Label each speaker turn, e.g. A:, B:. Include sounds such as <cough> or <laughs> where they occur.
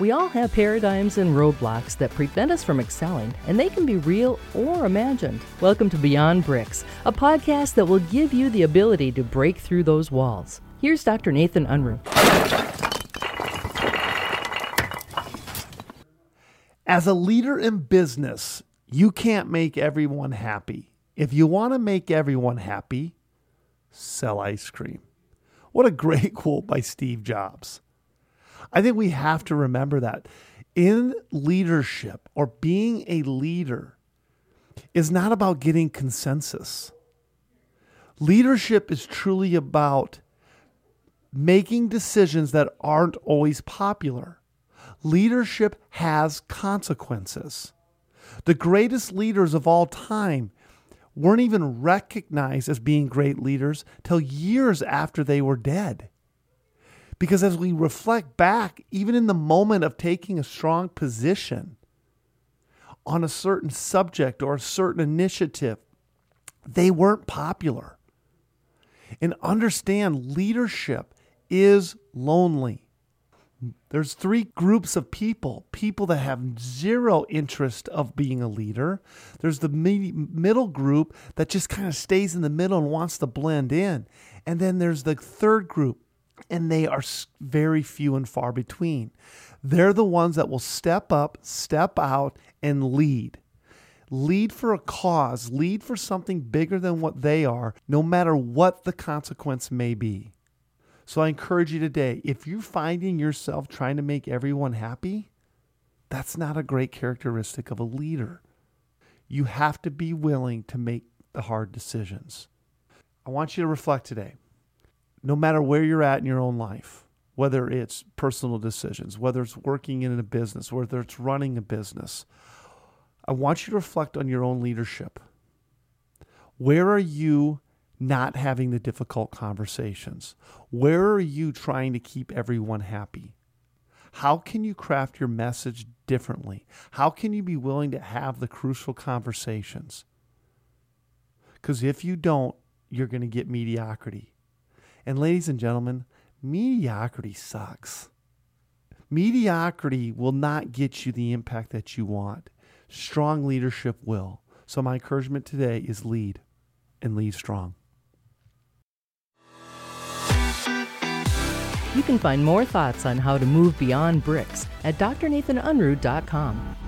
A: We all have paradigms and roadblocks that prevent us from excelling, and they can be real or imagined. Welcome to Beyond Bricks, a podcast that will give you the ability to break through those walls. Here's Dr. Nathan Unruh.
B: As a leader in business, you can't make everyone happy. If you want to make everyone happy, sell ice cream. What a great <laughs> quote by Steve Jobs. I think we have to remember that in leadership or being a leader is not about getting consensus. Leadership is truly about making decisions that aren't always popular. Leadership has consequences. The greatest leaders of all time weren't even recognized as being great leaders till years after they were dead. Because as we reflect back, even in the moment of taking a strong position on a certain subject or a certain initiative, they weren't popular. And understand leadership is lonely. There's three groups of people people that have zero interest of being a leader. There's the middle group that just kind of stays in the middle and wants to blend in. And then there's the third group and they are very few and far between. They're the ones that will step up, step out, and lead. Lead for a cause, lead for something bigger than what they are, no matter what the consequence may be. So I encourage you today if you're finding yourself trying to make everyone happy, that's not a great characteristic of a leader. You have to be willing to make the hard decisions. I want you to reflect today no matter where you're at in your own life, whether it's personal decisions, whether it's working in a business, whether it's running a business, I want you to reflect on your own leadership. Where are you not having the difficult conversations? Where are you trying to keep everyone happy? How can you craft your message differently? How can you be willing to have the crucial conversations? Because if you don't, you're going to get mediocrity. And ladies and gentlemen, mediocrity sucks. Mediocrity will not get you the impact that you want. Strong leadership will. So, my encouragement today is lead and lead strong.
A: You can find more thoughts on how to move beyond bricks at drnathanunruh.com.